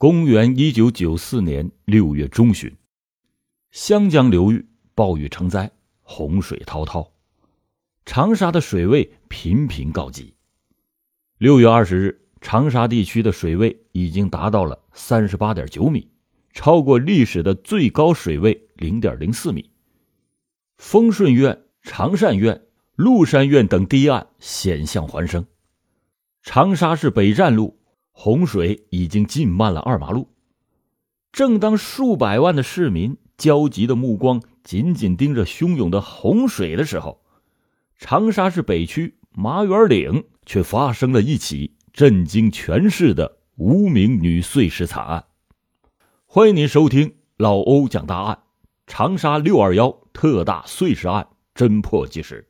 公元一九九四年六月中旬，湘江流域暴雨成灾，洪水滔滔，长沙的水位频频告急。六月二十日，长沙地区的水位已经达到了三十八点九米，超过历史的最高水位零点零四米。丰顺苑、长善苑、麓山苑等堤岸险象环生，长沙市北站路。洪水已经浸满了二马路。正当数百万的市民焦急的目光紧紧盯着汹涌的洪水的时候，长沙市北区麻园岭却发生了一起震惊全市的无名女碎尸惨案。欢迎您收听老欧讲大案，长沙六二幺特大碎尸案侦破纪实。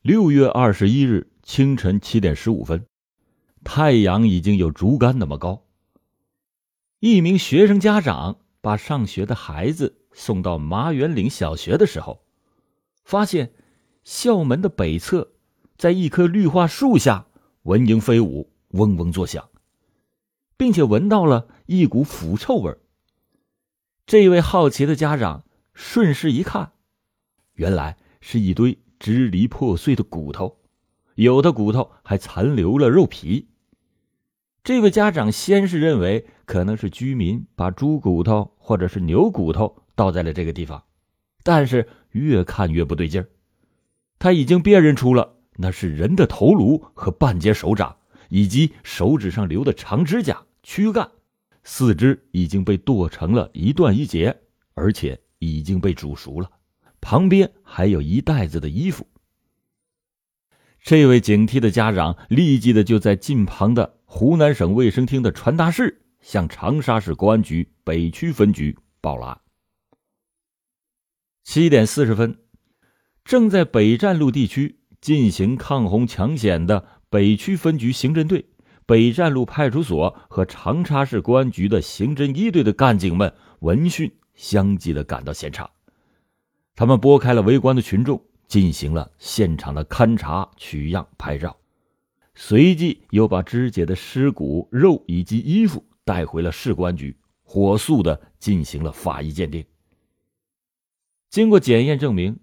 六月二十一日。清晨七点十五分，太阳已经有竹竿那么高。一名学生家长把上学的孩子送到麻园岭小学的时候，发现校门的北侧，在一棵绿化树下，蚊蝇飞舞，嗡嗡作响，并且闻到了一股腐臭味。这位好奇的家长顺势一看，原来是一堆支离破碎的骨头。有的骨头还残留了肉皮。这位家长先是认为可能是居民把猪骨头或者是牛骨头倒在了这个地方，但是越看越不对劲儿。他已经辨认出了那是人的头颅和半截手掌，以及手指上留的长指甲、躯干，四肢已经被剁成了一段一截，而且已经被煮熟了。旁边还有一袋子的衣服。这位警惕的家长立即的就在近旁的湖南省卫生厅的传达室向长沙市公安局北区分局报了案。七点四十分，正在北站路地区进行抗洪抢险的北区分局刑侦队、北站路派出所和长沙市公安局的刑侦一队的干警们闻讯相继的赶到现场，他们拨开了围观的群众。进行了现场的勘查、取样、拍照，随即又把肢解的尸骨、肉以及衣服带回了市公安局，火速的进行了法医鉴定。经过检验证明，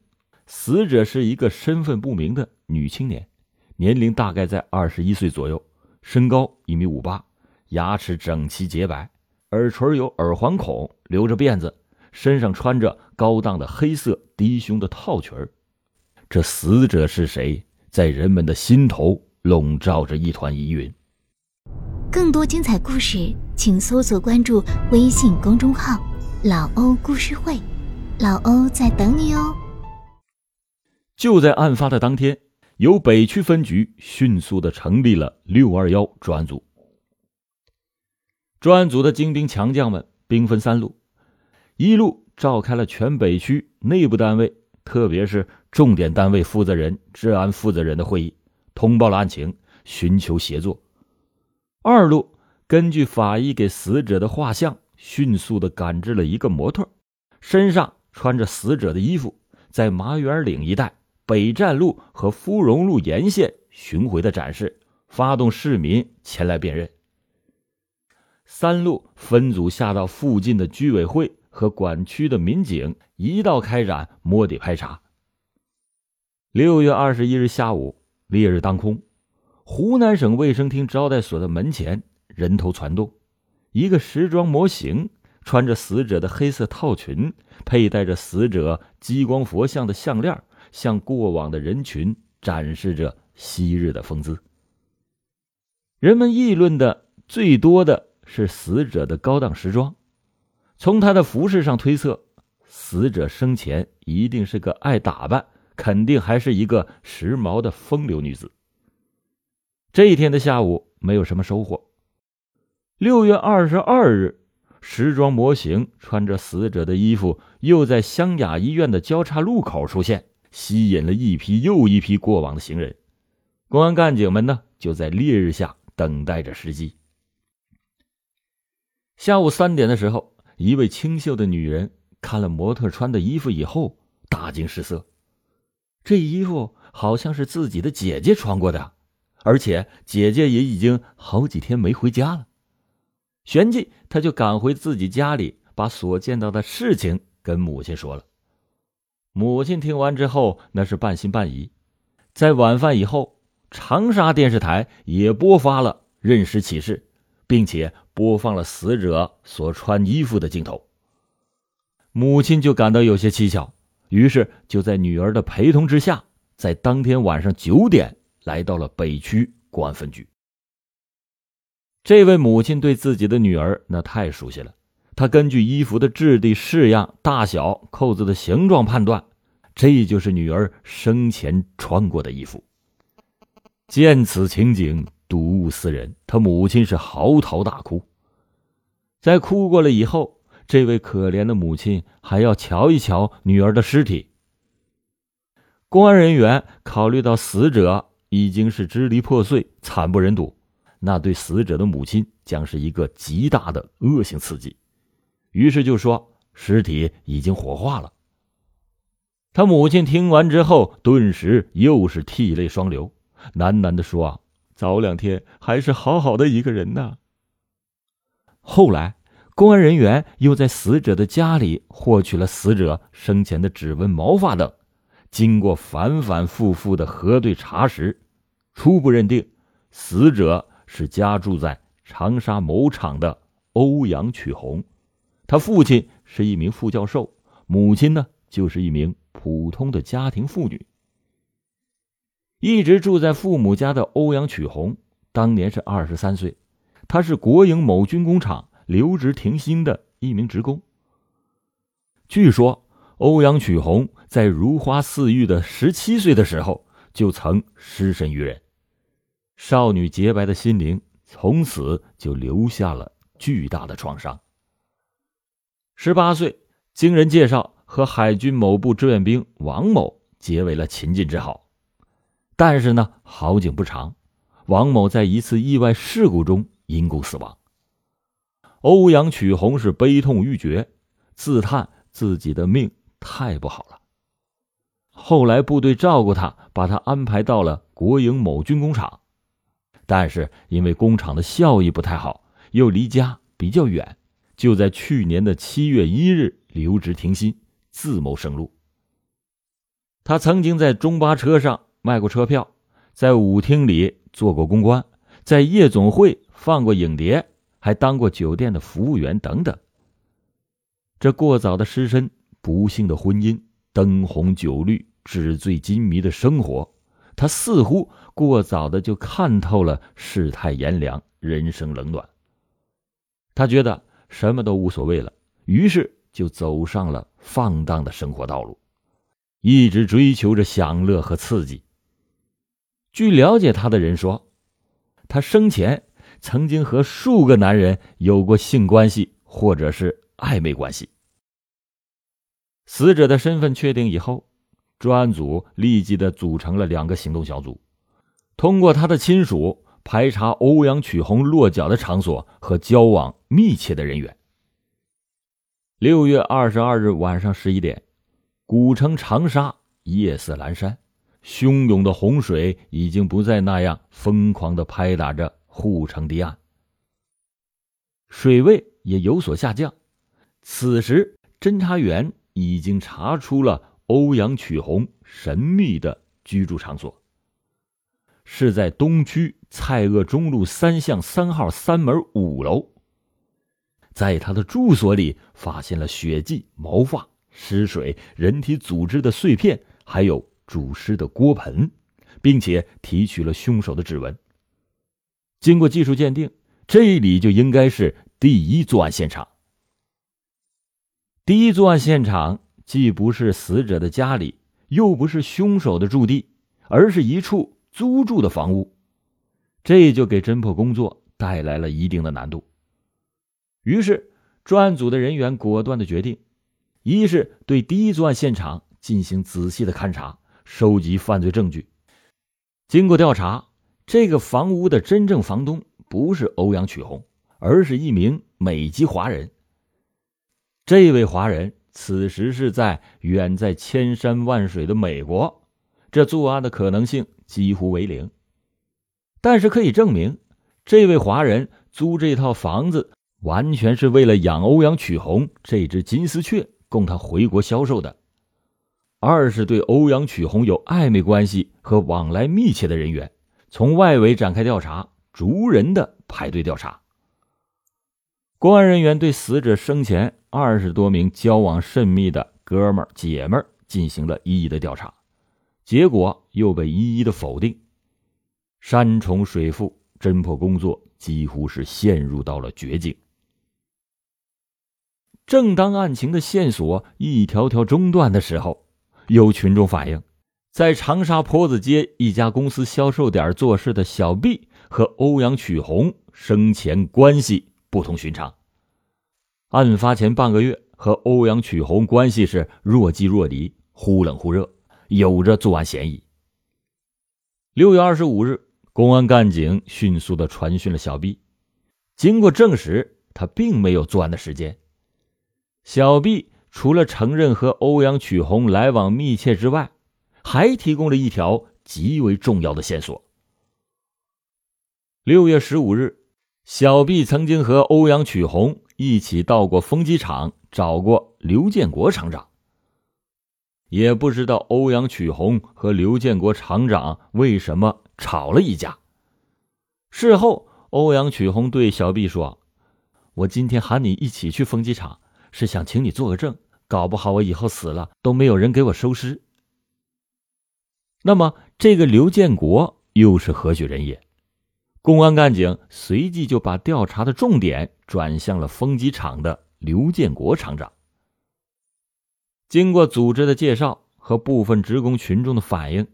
死者是一个身份不明的女青年，年龄大概在二十一岁左右，身高一米五八，牙齿整齐洁白，耳垂有耳环孔，留着辫子，身上穿着高档的黑色低胸的套裙儿。这死者是谁，在人们的心头笼罩着一团疑云。更多精彩故事，请搜索关注微信公众号“老欧故事会”，老欧在等你哦。就在案发的当天，由北区分局迅速的成立了六二幺专案组。专案组的精兵强将们兵分三路，一路召开了全北区内部单位。特别是重点单位负责人、治安负责人的会议，通报了案情，寻求协作。二路根据法医给死者的画像，迅速的赶制了一个模特，身上穿着死者的衣服，在麻园岭一带、北站路和芙蓉路沿线巡回的展示，发动市民前来辨认。三路分组下到附近的居委会。和管区的民警一道开展摸底排查。六月二十一日下午，烈日当空，湖南省卫生厅招待所的门前人头攒动，一个时装模型穿着死者的黑色套裙，佩戴着死者激光佛像的项链，向过往的人群展示着昔日的风姿。人们议论的最多的是死者的高档时装。从他的服饰上推测，死者生前一定是个爱打扮，肯定还是一个时髦的风流女子。这一天的下午没有什么收获。六月二十二日，时装模型穿着死者的衣服，又在湘雅医院的交叉路口出现，吸引了一批又一批过往的行人。公安干警们呢，就在烈日下等待着时机。下午三点的时候。一位清秀的女人看了模特穿的衣服以后，大惊失色。这衣服好像是自己的姐姐穿过的，而且姐姐也已经好几天没回家了。旋即，他就赶回自己家里，把所见到的事情跟母亲说了。母亲听完之后，那是半信半疑。在晚饭以后，长沙电视台也播发了认尸启事，并且播放了死者所穿衣服的镜头。母亲就感到有些蹊跷，于是就在女儿的陪同之下，在当天晚上九点来到了北区公安分局。这位母亲对自己的女儿那太熟悉了，她根据衣服的质地、式样、大小、扣子的形状判断，这就是女儿生前穿过的衣服。见此情景，睹物思人，他母亲是嚎啕大哭。在哭过了以后。这位可怜的母亲还要瞧一瞧女儿的尸体。公安人员考虑到死者已经是支离破碎、惨不忍睹，那对死者的母亲将是一个极大的恶性刺激，于是就说尸体已经火化了。他母亲听完之后，顿时又是涕泪双流，喃喃的说：“啊，早两天还是好好的一个人呢。”后来。公安人员又在死者的家里获取了死者生前的指纹、毛发等，经过反反复复的核对查实，初步认定死者是家住在长沙某厂的欧阳曲红，他父亲是一名副教授，母亲呢就是一名普通的家庭妇女。一直住在父母家的欧阳曲红，当年是二十三岁，他是国营某军工厂。留职停薪的一名职工。据说，欧阳曲红在如花似玉的十七岁的时候就曾失身于人，少女洁白的心灵从此就留下了巨大的创伤。十八岁，经人介绍和海军某部志愿兵王某结为了秦晋之好，但是呢，好景不长，王某在一次意外事故中因故死亡。欧阳曲红是悲痛欲绝，自叹自己的命太不好了。后来部队照顾他，把他安排到了国营某军工厂，但是因为工厂的效益不太好，又离家比较远，就在去年的七月一日留职停薪，自谋生路。他曾经在中巴车上卖过车票，在舞厅里做过公关，在夜总会放过影碟。还当过酒店的服务员等等。这过早的失身，不幸的婚姻，灯红酒绿、纸醉金迷的生活，他似乎过早的就看透了世态炎凉、人生冷暖。他觉得什么都无所谓了，于是就走上了放荡的生活道路，一直追求着享乐和刺激。据了解他的人说，他生前。曾经和数个男人有过性关系或者是暧昧关系。死者的身份确定以后，专案组立即的组成了两个行动小组，通过他的亲属排查欧阳曲红落脚的场所和交往密切的人员。六月二十二日晚上十一点，古城长沙夜色阑珊，汹涌的洪水已经不再那样疯狂的拍打着。护城堤岸，水位也有所下降。此时，侦查员已经查出了欧阳曲红神秘的居住场所，是在东区蔡锷中路三巷三号三门五楼。在他的住所里，发现了血迹、毛发、尸水、人体组织的碎片，还有煮尸的锅盆，并且提取了凶手的指纹。经过技术鉴定，这里就应该是第一作案现场。第一作案现场既不是死者的家里，又不是凶手的驻地，而是一处租住的房屋，这就给侦破工作带来了一定的难度。于是，专案组的人员果断的决定：一是对第一作案现场进行仔细的勘查，收集犯罪证据。经过调查。这个房屋的真正房东不是欧阳曲红，而是一名美籍华人。这位华人此时是在远在千山万水的美国，这作案的可能性几乎为零。但是可以证明，这位华人租这套房子完全是为了养欧阳曲红这只金丝雀，供他回国销售的。二是对欧阳曲红有暧昧关系和往来密切的人员，从外围展开调查，逐人的排队调查。公安人员对死者生前二十多名交往甚密的哥们儿姐们儿进行了一一的调查，结果又被一一的否定。山重水复，侦破工作几乎是陷入到了绝境。正当案情的线索一条条中断的时候，有群众反映，在长沙坡子街一家公司销售点做事的小毕和欧阳曲红生前关系。不同寻常。案发前半个月，和欧阳曲红关系是若即若离，忽冷忽热，有着作案嫌疑。六月二十五日，公安干警迅速的传讯了小毕经过证实，他并没有作案的时间。小毕除了承认和欧阳曲红来往密切之外，还提供了一条极为重要的线索。六月十五日。小毕曾经和欧阳曲红一起到过风机厂找过刘建国厂长。也不知道欧阳曲红和刘建国厂长为什么吵了一架。事后，欧阳曲红对小毕说：“我今天喊你一起去风机厂，是想请你做个证，搞不好我以后死了都没有人给我收尸。”那么，这个刘建国又是何许人也？公安干警随即就把调查的重点转向了风机厂的刘建国厂长。经过组织的介绍和部分职工群众的反映，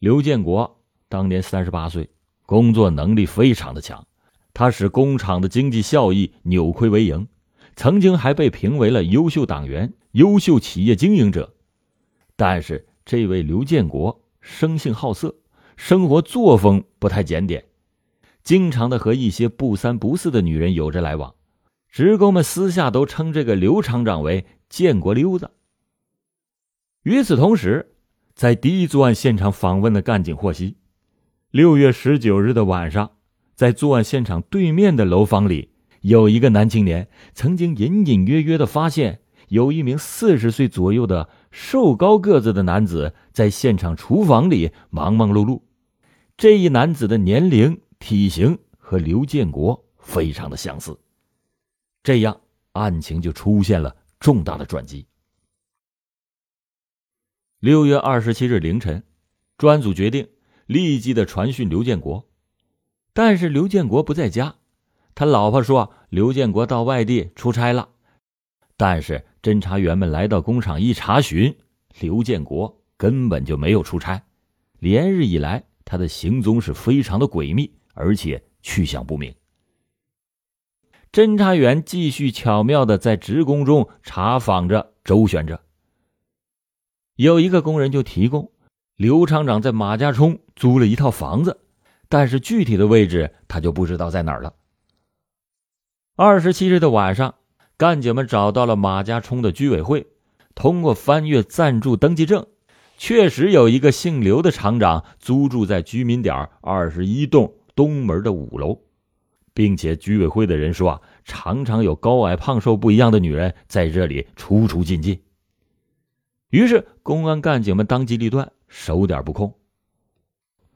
刘建国当年三十八岁，工作能力非常的强，他使工厂的经济效益扭亏为盈，曾经还被评为了优秀党员、优秀企业经营者。但是，这位刘建国生性好色，生活作风不太检点。经常的和一些不三不四的女人有着来往，职工们私下都称这个刘厂长为“建国溜子”。与此同时，在第一作案现场访问的干警获悉，六月十九日的晚上，在作案现场对面的楼房里，有一个男青年曾经隐隐约约的发现，有一名四十岁左右的瘦高个子的男子在现场厨房里忙忙碌碌。这一男子的年龄。体型和刘建国非常的相似，这样案情就出现了重大的转机。六月二十七日凌晨，专案组决定立即的传讯刘建国，但是刘建国不在家，他老婆说刘建国到外地出差了。但是侦查员们来到工厂一查询，刘建国根本就没有出差，连日以来他的行踪是非常的诡秘。而且去向不明。侦查员继续巧妙的在职工中查访着、周旋着。有一个工人就提供，刘厂长在马家冲租了一套房子，但是具体的位置他就不知道在哪儿了。二十七日的晚上，干警们找到了马家冲的居委会，通过翻阅暂住登记证，确实有一个姓刘的厂长租住在居民点二十一栋。东门的五楼，并且居委会的人说啊，常常有高矮胖瘦不一样的女人在这里出出进进。于是，公安干警们当机立断，手点不空。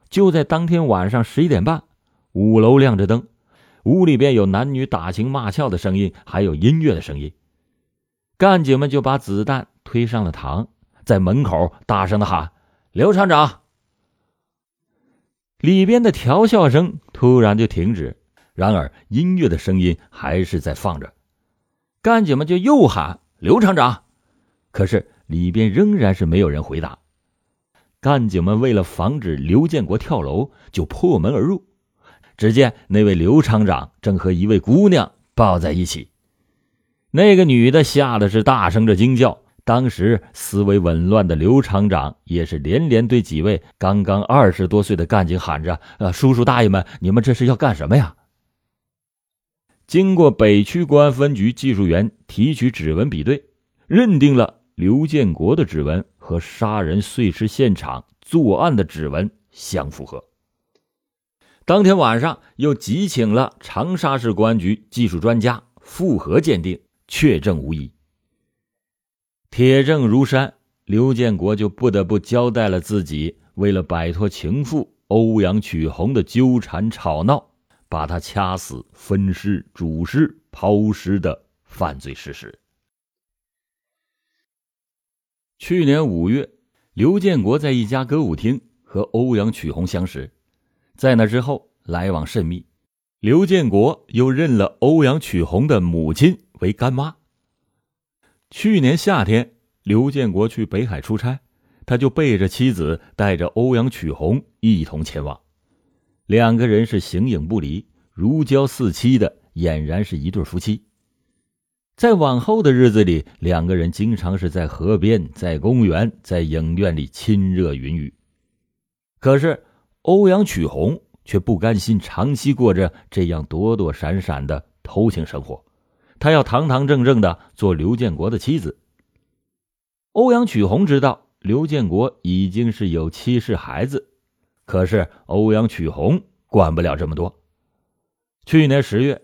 就在当天晚上十一点半，五楼亮着灯，屋里边有男女打情骂俏的声音，还有音乐的声音。干警们就把子弹推上了膛，在门口大声的喊：“刘厂长。”里边的调笑声突然就停止，然而音乐的声音还是在放着。干警们就又喊刘厂长，可是里边仍然是没有人回答。干警们为了防止刘建国跳楼，就破门而入。只见那位刘厂长正和一位姑娘抱在一起，那个女的吓得是大声的惊叫。当时思维紊乱的刘厂长也是连连对几位刚刚二十多岁的干警喊着：“呃，叔叔大爷们，你们这是要干什么呀？”经过北区公安分局技术员提取指纹比对，认定了刘建国的指纹和杀人碎尸现场作案的指纹相符合。当天晚上又急请了长沙市公安局技术专家复核鉴定，确证无疑。铁证如山，刘建国就不得不交代了自己为了摆脱情妇欧阳曲红的纠缠吵闹，把他掐死、分尸、煮尸、抛尸的犯罪事实。去年五月，刘建国在一家歌舞厅和欧阳曲红相识。在那之后，来往甚密。刘建国又认了欧阳曲红的母亲为干妈。去年夏天，刘建国去北海出差，他就背着妻子，带着欧阳曲红一同前往。两个人是形影不离，如胶似漆的，俨然是一对夫妻。在往后的日子里，两个人经常是在河边、在公园、在影院里亲热云雨。可是。欧阳曲红却不甘心长期过着这样躲躲闪闪的偷情生活，她要堂堂正正的做刘建国的妻子。欧阳曲红知道刘建国已经是有妻室孩子，可是欧阳曲红管不了这么多。去年十月，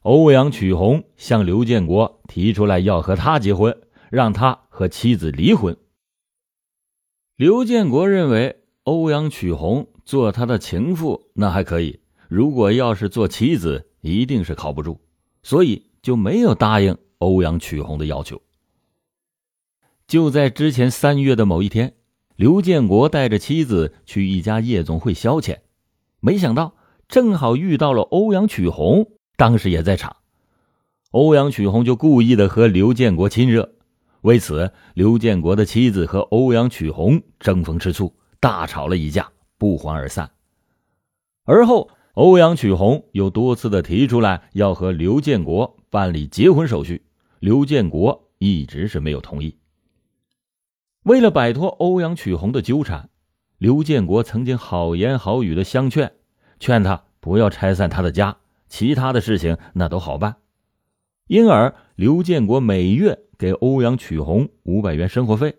欧阳曲红向刘建国提出来要和他结婚，让他和妻子离婚。刘建国认为欧阳曲红。做他的情妇那还可以，如果要是做妻子，一定是靠不住，所以就没有答应欧阳曲红的要求。就在之前三月的某一天，刘建国带着妻子去一家夜总会消遣，没想到正好遇到了欧阳曲红，当时也在场。欧阳曲红就故意的和刘建国亲热，为此，刘建国的妻子和欧阳曲红争风吃醋，大吵了一架。不欢而散。而后，欧阳曲红又多次的提出来要和刘建国办理结婚手续，刘建国一直是没有同意。为了摆脱欧阳曲红的纠缠，刘建国曾经好言好语的相劝，劝他不要拆散他的家，其他的事情那都好办。因而，刘建国每月给欧阳曲红五百元生活费。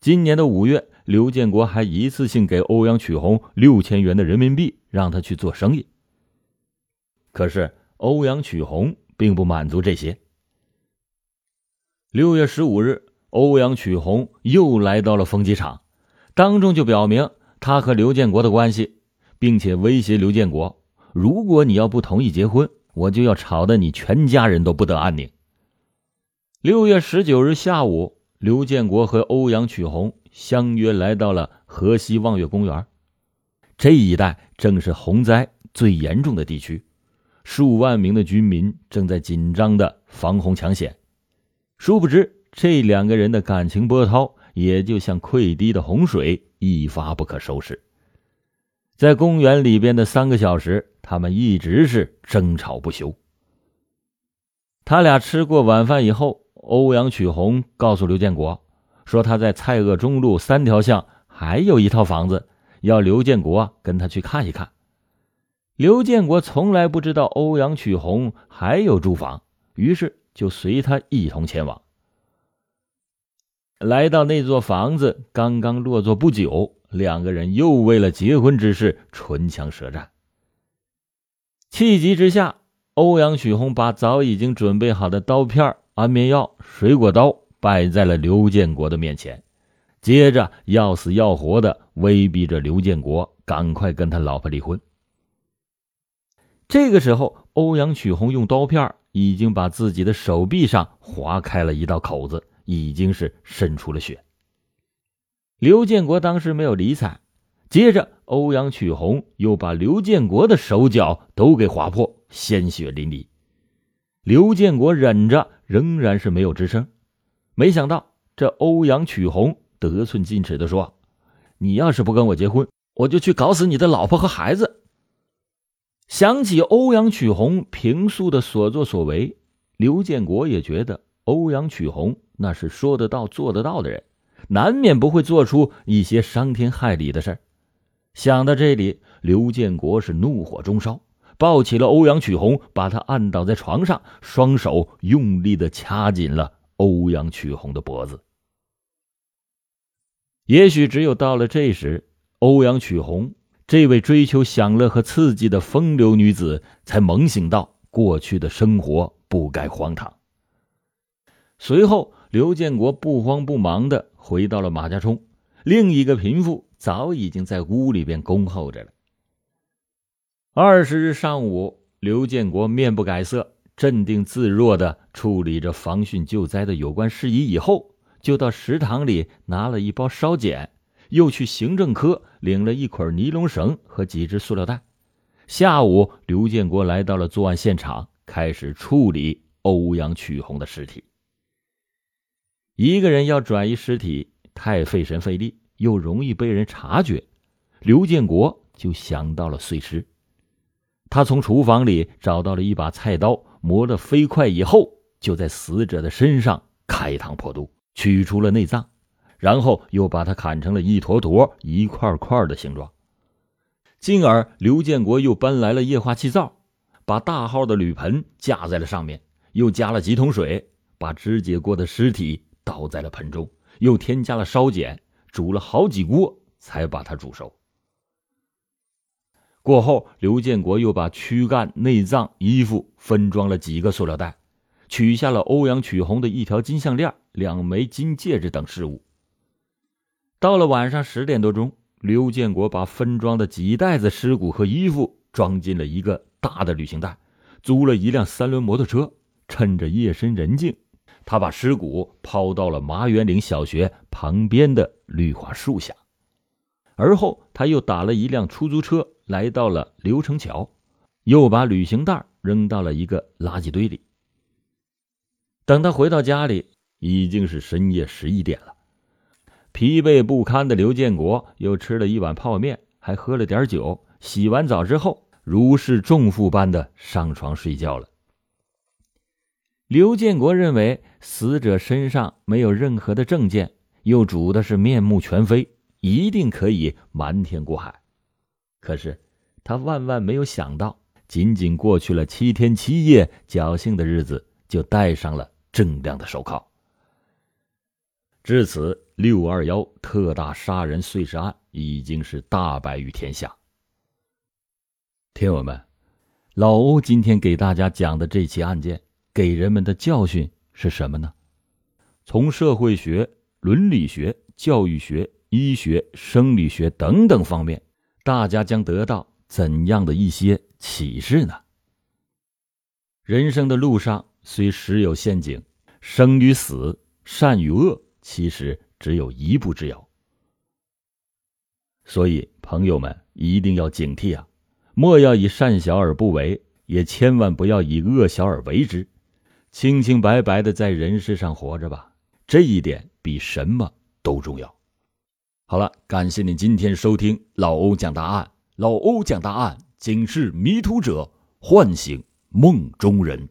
今年的五月。刘建国还一次性给欧阳曲红六千元的人民币，让他去做生意。可是欧阳曲红并不满足这些。六月十五日，欧阳曲红又来到了风机厂，当众就表明他和刘建国的关系，并且威胁刘建国：如果你要不同意结婚，我就要吵得你全家人都不得安宁。六月十九日下午，刘建国和欧阳曲红。相约来到了河西望月公园，这一带正是洪灾最严重的地区，数万名的军民正在紧张的防洪抢险。殊不知，这两个人的感情波涛也就像溃堤的洪水，一发不可收拾。在公园里边的三个小时，他们一直是争吵不休。他俩吃过晚饭以后，欧阳曲红告诉刘建国。说他在蔡锷中路三条巷还有一套房子，要刘建国跟他去看一看。刘建国从来不知道欧阳曲红还有住房，于是就随他一同前往。来到那座房子，刚刚落座不久，两个人又为了结婚之事唇枪舌战。气急之下，欧阳曲红把早已经准备好的刀片、安眠药、水果刀。摆在了刘建国的面前，接着要死要活的威逼着刘建国赶快跟他老婆离婚。这个时候，欧阳曲红用刀片已经把自己的手臂上划开了一道口子，已经是渗出了血。刘建国当时没有理睬，接着欧阳曲红又把刘建国的手脚都给划破，鲜血淋漓。刘建国忍着，仍然是没有吱声。没想到，这欧阳曲红得寸进尺的说：“你要是不跟我结婚，我就去搞死你的老婆和孩子。”想起欧阳曲红平素的所作所为，刘建国也觉得欧阳曲红那是说得到做得到的人，难免不会做出一些伤天害理的事想到这里，刘建国是怒火中烧，抱起了欧阳曲红，把他按倒在床上，双手用力的掐紧了。欧阳曲红的脖子，也许只有到了这时，欧阳曲红这位追求享乐和刺激的风流女子才猛醒到过去的生活不该荒唐。随后，刘建国不慌不忙的回到了马家冲，另一个贫妇早已经在屋里边恭候着了。二十日上午，刘建国面不改色、镇定自若的处理着防汛救灾的有关事宜，以后就到食堂里拿了一包烧碱，又去行政科领了一捆尼龙绳和几只塑料袋。下午，刘建国来到了作案现场，开始处理欧阳曲红的尸体。一个人要转移尸体，太费神费力，又容易被人察觉。刘建国就想到了碎尸。他从厨房里找到了一把菜刀，磨得飞快以后，就在死者的身上开膛破肚，取出了内脏，然后又把它砍成了一坨坨、一块块的形状。进而，刘建国又搬来了液化气灶，把大号的铝盆架在了上面，又加了几桶水，把肢解过的尸体。倒在了盆中，又添加了烧碱，煮了好几锅，才把它煮熟。过后，刘建国又把躯干、内脏、衣服分装了几个塑料袋，取下了欧阳曲红的一条金项链、两枚金戒指等饰物。到了晚上十点多钟，刘建国把分装的几袋子尸骨和衣服装进了一个大的旅行袋，租了一辆三轮摩托车，趁着夜深人静。他把尸骨抛到了麻园岭小学旁边的绿化树下，而后他又打了一辆出租车来到了刘城桥，又把旅行袋扔到了一个垃圾堆里。等他回到家里，已经是深夜十一点了。疲惫不堪的刘建国又吃了一碗泡面，还喝了点酒。洗完澡之后，如释重负般的上床睡觉了。刘建国认为死者身上没有任何的证件，又煮的是面目全非，一定可以瞒天过海。可是他万万没有想到，仅仅过去了七天七夜，侥幸的日子就戴上了锃亮的手铐。至此，六二幺特大杀人碎尸案已经是大白于天下。听友们，老欧今天给大家讲的这起案件。给人们的教训是什么呢？从社会学、伦理学、教育学、医学、生理学等等方面，大家将得到怎样的一些启示呢？人生的路上虽时有陷阱，生与死、善与恶，其实只有一步之遥。所以，朋友们一定要警惕啊！莫要以善小而不为，也千万不要以恶小而为之。清清白白的在人世上活着吧，这一点比什么都重要。好了，感谢您今天收听老欧讲答案。老欧讲答案，警示迷途者，唤醒梦中人。